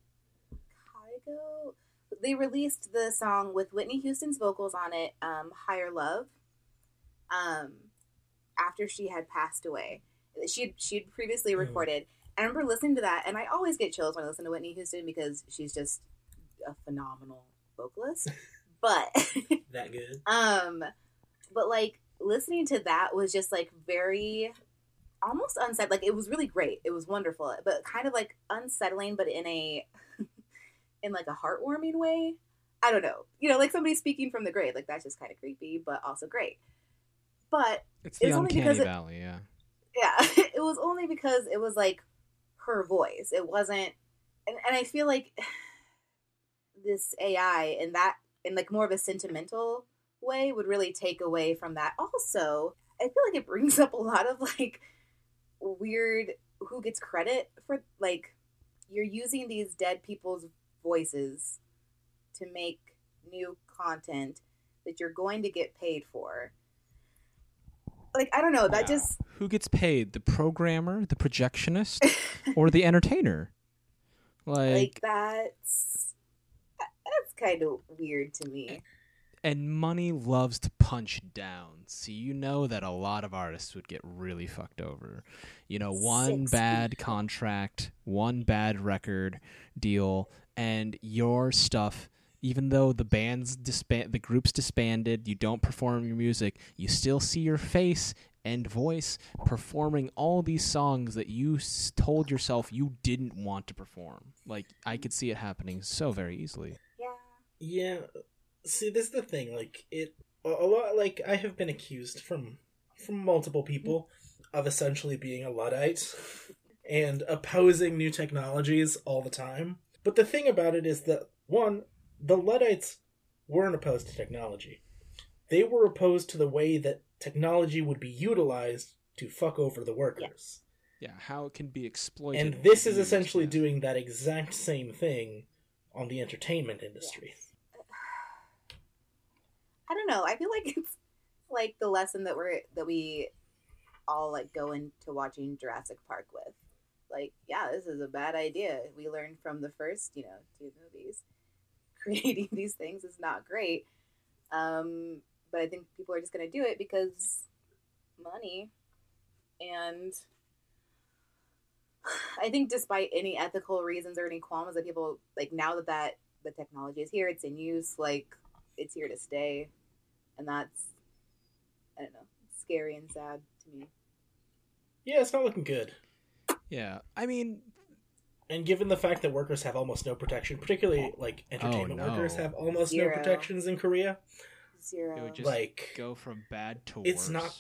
Kygo they released the song with Whitney Houston's vocals on it um Higher Love um after she had passed away she she'd previously Mhm. recorded I remember listening to that and I always get chills when I listen to Whitney Houston because she's just a phenomenal vocalist but That good. um, but like listening to that was just like very almost unsettling. Like it was really great. It was wonderful, but kind of like unsettling, but in a in like a heartwarming way. I don't know. You know, like somebody speaking from the grave. Like that's just kind of creepy, but also great. But It's It the was only uncanny because it- valley, yeah. yeah, it was only because it was like her voice. It wasn't, and, and I feel like this AI and that in like more of a sentimental way would really take away from that. Also, I feel like it brings up a lot of like weird who gets credit for like you're using these dead people's voices to make new content that you're going to get paid for. Like I don't know, that yeah. just who gets paid? The programmer, the projectionist, or the entertainer? Like, like that's that's kind of weird to me. And money loves to punch down. So you know that a lot of artists would get really fucked over. You know, one Six bad people. contract, one bad record deal, and your stuff even though the band's disband the group's disbanded, you don't perform your music, you still see your face and voice performing all these songs that you told yourself you didn't want to perform. Like I could see it happening so very easily. Yeah. Yeah. See, this is the thing. Like it, a lot. Like I have been accused from from multiple people of essentially being a luddite and opposing new technologies all the time. But the thing about it is that one, the Luddites weren't opposed to technology. They were opposed to the way that technology would be utilized to fuck over the workers. Yeah, yeah how it can be exploited. And this is essentially doing that exact same thing on the entertainment industry. Yes. I don't know. I feel like it's like the lesson that we're that we all like go into watching Jurassic Park with. Like, yeah, this is a bad idea. We learned from the first, you know, two movies creating these things is not great. Um, but I think people are just to do it because money. And I think, despite any ethical reasons or any qualms that people like, now that that the technology is here, it's in use, like it's here to stay, and that's I don't know, scary and sad to me. Yeah, it's not looking good. Yeah, I mean, and given the fact that workers have almost no protection, particularly oh, like oh, entertainment oh, no. workers have almost Zero. no protections in Korea. Zero. It would just like go from bad to it's worse. not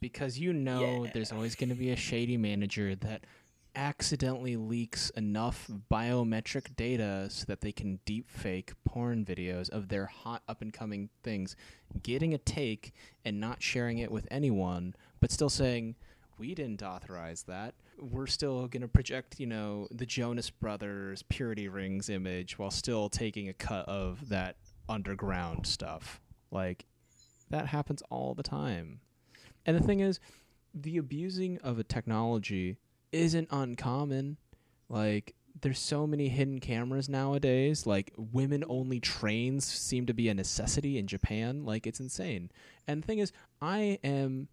because you know yeah. there's always going to be a shady manager that accidentally leaks enough biometric data so that they can deep fake porn videos of their hot up and coming things, getting a take and not sharing it with anyone, but still saying, We didn't authorize that we're still going to project, you know, the Jonas Brothers Purity Rings image while still taking a cut of that underground stuff. Like, that happens all the time. And the thing is, the abusing of a technology isn't uncommon. Like, there's so many hidden cameras nowadays. Like, women only trains seem to be a necessity in Japan. Like, it's insane. And the thing is, I am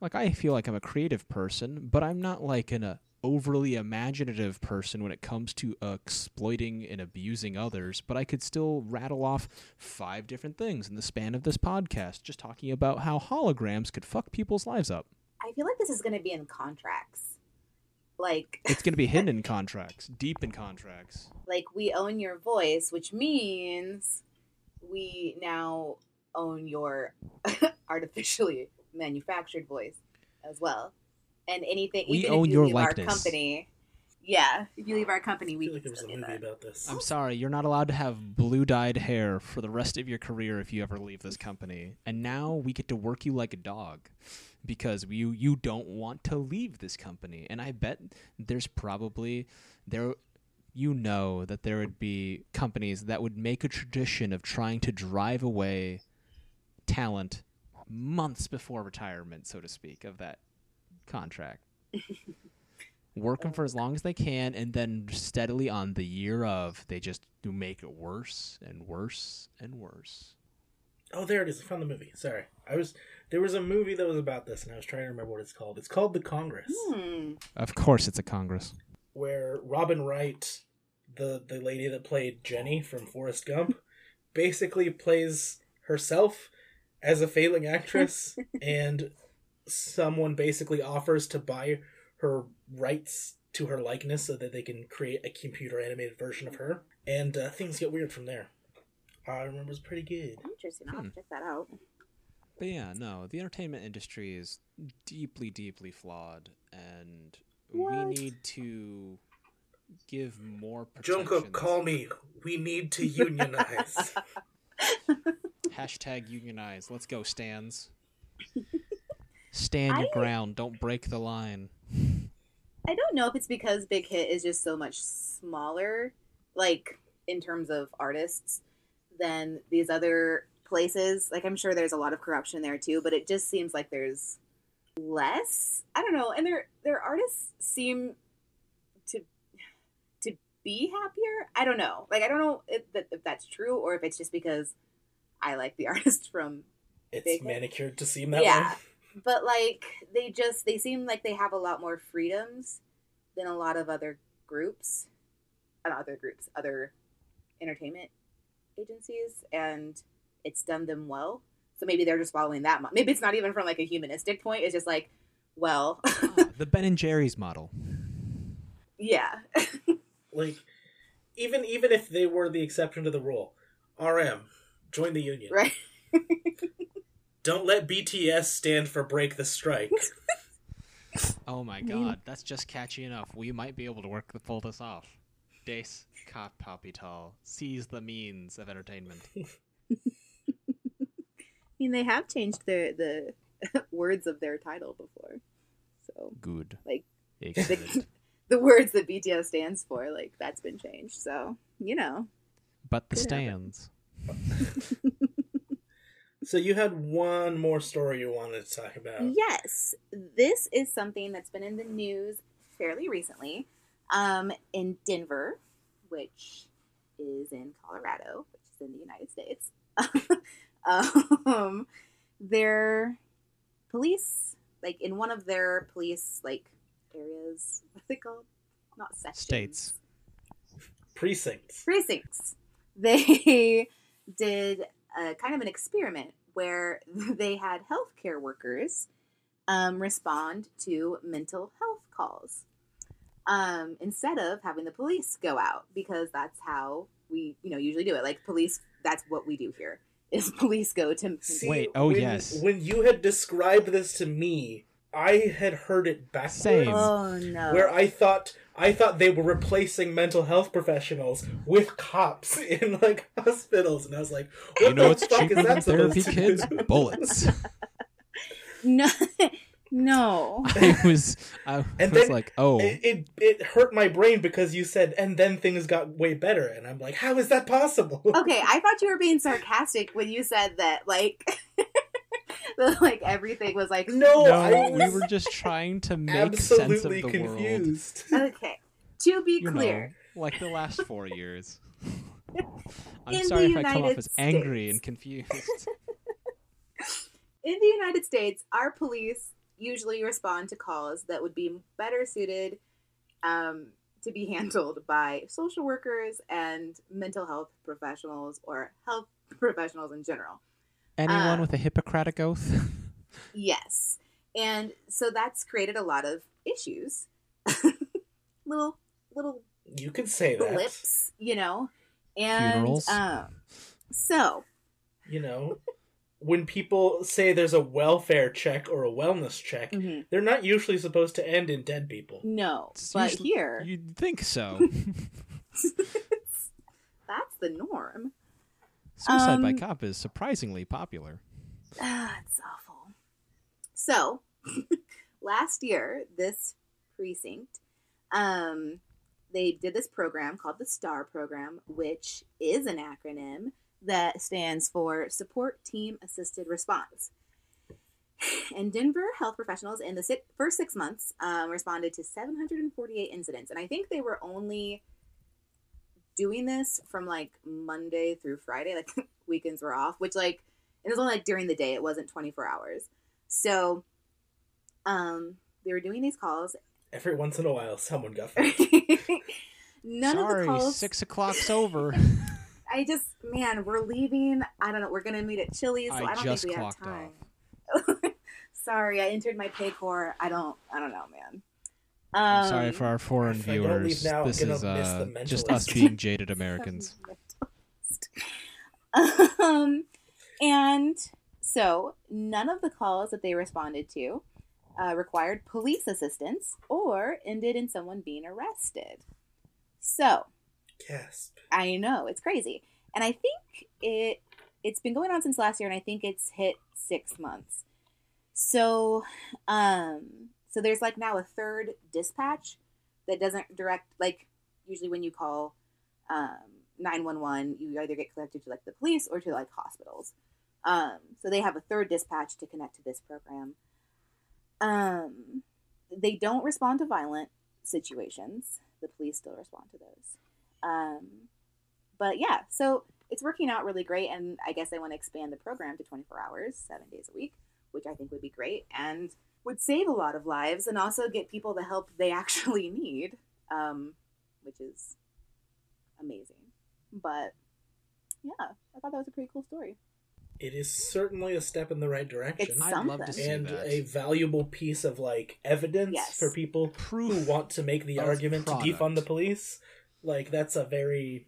like I feel like I'm a creative person, but I'm not like an uh, overly imaginative person when it comes to uh, exploiting and abusing others. But I could still rattle off five different things in the span of this podcast, just talking about how holograms could fuck people's lives up. I feel like this is going to be in contracts. Like it's going to be hidden in contracts, deep in contracts. Like we own your voice, which means we now own your artificially manufactured voice as well. And anything we own you your likeness. Our company, yeah, if you leave our company, we. I feel like there was a movie that. about this. I'm sorry, you're not allowed to have blue dyed hair for the rest of your career if you ever leave this company. And now we get to work you like a dog because you you don't want to leave this company. And I bet there's probably there you know that there would be companies that would make a tradition of trying to drive away talent months before retirement, so to speak, of that contract. Work them for as long as they can, and then steadily on the year of, they just make it worse and worse and worse. Oh, there it is. I found the movie. Sorry, I was there was a movie that was about this, and I was trying to remember what it's called. It's called The Congress. Hmm. Of course, it's a Congress. Where Robin Wright, the the lady that played Jenny from Forrest Gump, basically plays herself as a failing actress, and someone basically offers to buy her rights to her likeness so that they can create a computer animated version of her, and uh, things get weird from there. I remember it's pretty good. Interesting. I'll hmm. check that out. But yeah, no, the entertainment industry is deeply, deeply flawed, and what? we need to give more protection. Jungkook, call me. We need to unionize. Hashtag unionize. Let's go, stands. Stand your I... ground. Don't break the line. I don't know if it's because Big Hit is just so much smaller, like in terms of artists, than these other places. Like I'm sure there's a lot of corruption there too, but it just seems like there's less. I don't know, and their their artists seem to to be happier. I don't know. Like I don't know if, if that's true or if it's just because I like the artists from. It's Big manicured Hit. to seem that yeah. way but like they just they seem like they have a lot more freedoms than a lot of other groups and other groups other entertainment agencies and it's done them well. So maybe they're just following that mo- maybe it's not even from like a humanistic point. It's just like well. The ben and jerry's model. Yeah. Like even even if they were the exception to the rule rm join the union. Right. Don't let BTS stand for break the strike. oh my god, that's just catchy enough. We might be able to work the pull this off. Dace Capital seize the means of entertainment. I mean, they have changed their the words of their title before, so good. Like the, the, words that BTS stands for, like that's been changed. So you know. But the stands. So you had one more story you wanted to talk about. Yes, this is something that's been in the news fairly recently. Um, in Denver, which is in Colorado, which is in the United States. Um, their police, like in one of their police like areas, what's it called? Not sections. States. Precincts. Precincts. They did a kind of an experiment where they had healthcare workers um, respond to mental health calls um, instead of having the police go out because that's how we you know usually do it. Like police, that's what we do here. Is police go to See, wait? Oh when, yes. When you had described this to me, I had heard it backwards. Same. Oh no. Where I thought I thought they were replacing mental health professionals with cops in like hospitals, and I was like, "What you know what's cheaper than therapy kids? Bullets." no, no. I was, I and was then like, "Oh." It, it, it hurt my brain because you said, and then things got way better, and I'm like, "How is that possible?" Okay, I thought you were being sarcastic when you said that, like. like everything was like no, no we were just trying to make sense of the confused. world. Okay, to be you clear, know, like the last four years. I'm In sorry if United I come off as angry and confused. In the United States, our police usually respond to calls that would be better suited um, to be handled by social workers and mental health professionals or health professionals in general. Anyone uh, with a Hippocratic oath? yes. And so that's created a lot of issues. little little You could say that. Blips, you know. And um so you know, when people say there's a welfare check or a wellness check, mm-hmm. they're not usually supposed to end in dead people. No, it's but usually, here you'd think so. That's the norm. Suicide um, by cop is surprisingly popular. Ah, it's awful. So, last year, this precinct, um, they did this program called the STAR program, which is an acronym that stands for Support Team Assisted Response. And Denver health professionals in the six, first six months um, responded to 748 incidents, and I think they were only doing this from like Monday through Friday. Like weekends were off, which like it was only like during the day. It wasn't 24 hours. So um they were doing these calls. Every once in a while someone got None Sorry, of the calls six o'clock's over. I just man, we're leaving. I don't know. We're gonna meet at Chili's, so I, I don't think we have time. Sorry, I entered my Paycor. I don't. I don't know, man. Um, sorry for our foreign viewers. Now, this is uh, just us being jaded Americans. um, and so none of the calls that they responded to uh, required police assistance or ended in someone being arrested. So, gasp. I know it's crazy, and I think it it's been going on since last year, and I think it's hit six months. So, um, so there's like now a third dispatch that doesn't direct like usually when you call um 911 you either get connected to like the police or to like hospitals. Um so they have a third dispatch to connect to this program. Um they don't respond to violent situations. The police still respond to those um but yeah so it's working out really great and i guess i want to expand the program to 24 hours seven days a week which i think would be great and would save a lot of lives and also get people the help they actually need um, which is amazing but yeah i thought that was a pretty cool story it is certainly a step in the right direction. It's I'd love to see and that. a valuable piece of like evidence Yes. for people Proof who want to make the argument product. to defund the police. Like that's a very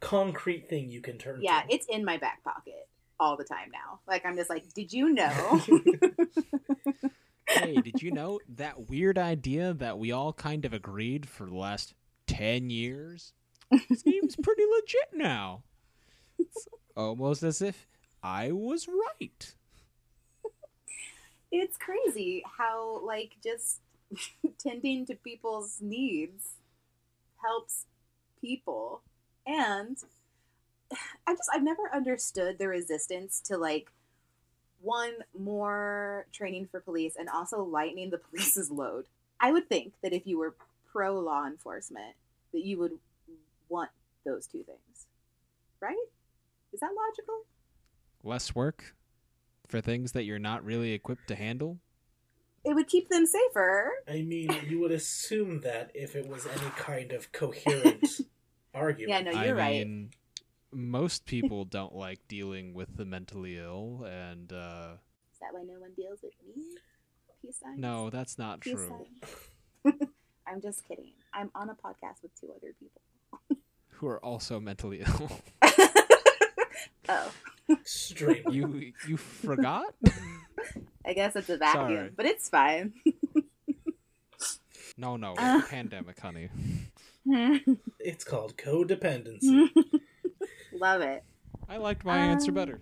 concrete thing you can turn to yeah to. it's in my back pocket all the time now like i'm just like did you know hey, did you know that weird idea that we all kind of agreed for the last 10 years seems pretty legit now? It's almost as if I was right. it's crazy how like just tending to people's needs helps people. And i just i've never understood the resistance to like one more training for police and also lightening the police's load. I would think that if you were pro law enforcement that you would want those two things. Right? Is that logical? Less work for things that you're not really equipped to handle? It would keep them safer I mean, you would assume that if it was any kind of coherent argument. yeah no you're right mean, most people don't like dealing with the mentally ill, and uh, Is that why no one deals with me? Peace signs. no, that's not Peace true. I'm just kidding. I'm on a podcast with two other people. Who are also mentally ill. oh, Extremely. you you forgot? I guess it's a vacuum, Sorry. but it's fine. No, no, Uh. pandemic, honey. It's called codependency. Love it. I liked my answer Um, better.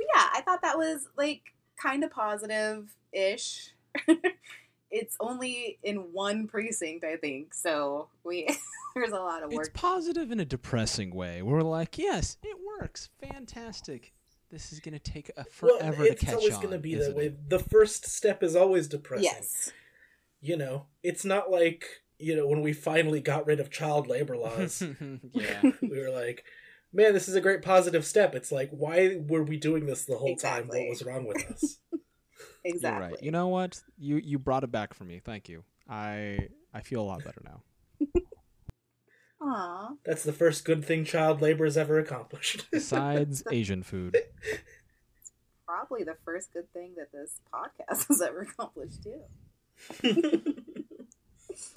Yeah, I thought that was like kind of positive ish. It's only in one precinct, I think. So we there's a lot of work. It's positive in a depressing way. We're like, yes, it works, fantastic. This is gonna take a forever it's to catch on. It's always going to be isn't that way. The first step is always depressing. yes. You know, it's not like, you know, when we finally got rid of child labor laws, yeah, we were like, man, this is a great positive step. It's like, why were we doing this the whole time? What was wrong with us? Exactly. you're right. You know what? You you brought it back for me. Thank you. I I feel a lot better now. Aw. That's the first good thing child labor has ever accomplished. Besides Asian food. It's Probably the first good thing that this podcast has ever accomplished too.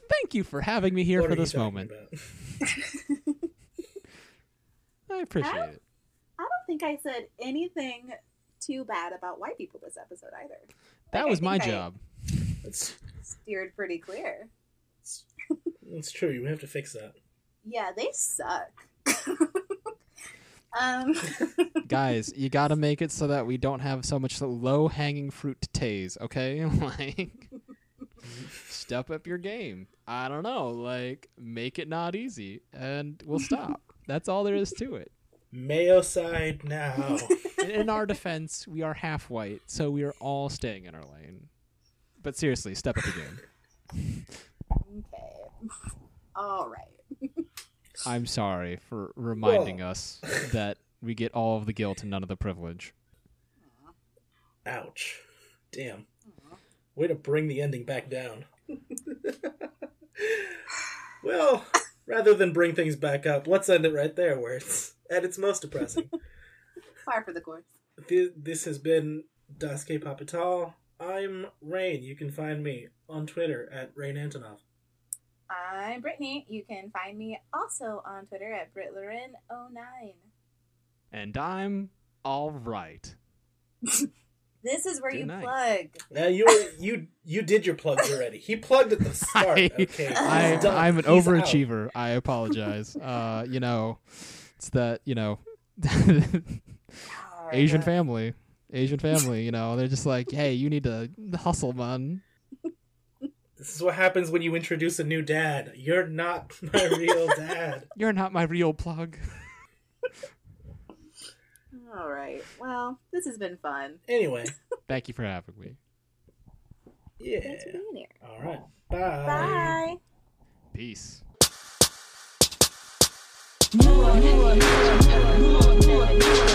Thank you for having me here What for this moment. I appreciate Huh? it. I don't think I said anything too bad about white people this episode either. That Like, was my I job. That's, Steered pretty clear. that's true. You have to fix that. Yeah, they suck. um, Guys, you gotta make it so that we don't have so much low hanging fruit to tase, okay? like step up your game. I don't know, like make it not easy and we'll stop. That's all there is to it. Mayo side now. In, in our defense, we are half white, so we are all staying in our lane. But seriously, step up your game. okay. All right. I'm sorry for reminding us that we get all of the guilt and none of the privilege. Ouch. Damn. Way to bring the ending back down. well, rather than bring things back up, let's end it right there where it's at its most depressing. Fire for the course. This has been Das K Papital. I'm Rain. You can find me on Twitter at Rain Antonov. I'm Brittany. You can find me also on Twitter at BritLoren09. And I'm all right. This is where Good you night. plug. Now you you you did your plugs already. He plugged at the start. I, okay, I, am an He's overachiever. Out. I apologize. uh, you know, it's that you know, Asian family, Asian family. You know, they're just like, hey, you need to hustle, man. This is what happens when you introduce a new dad. You're not my real dad. You're not my real plug. All right. Well, this has been fun. Anyway, thank you for having me. Yeah. Thanks for being here. All right. Bye. Bye. Peace. More, more, more, more, more, more, more.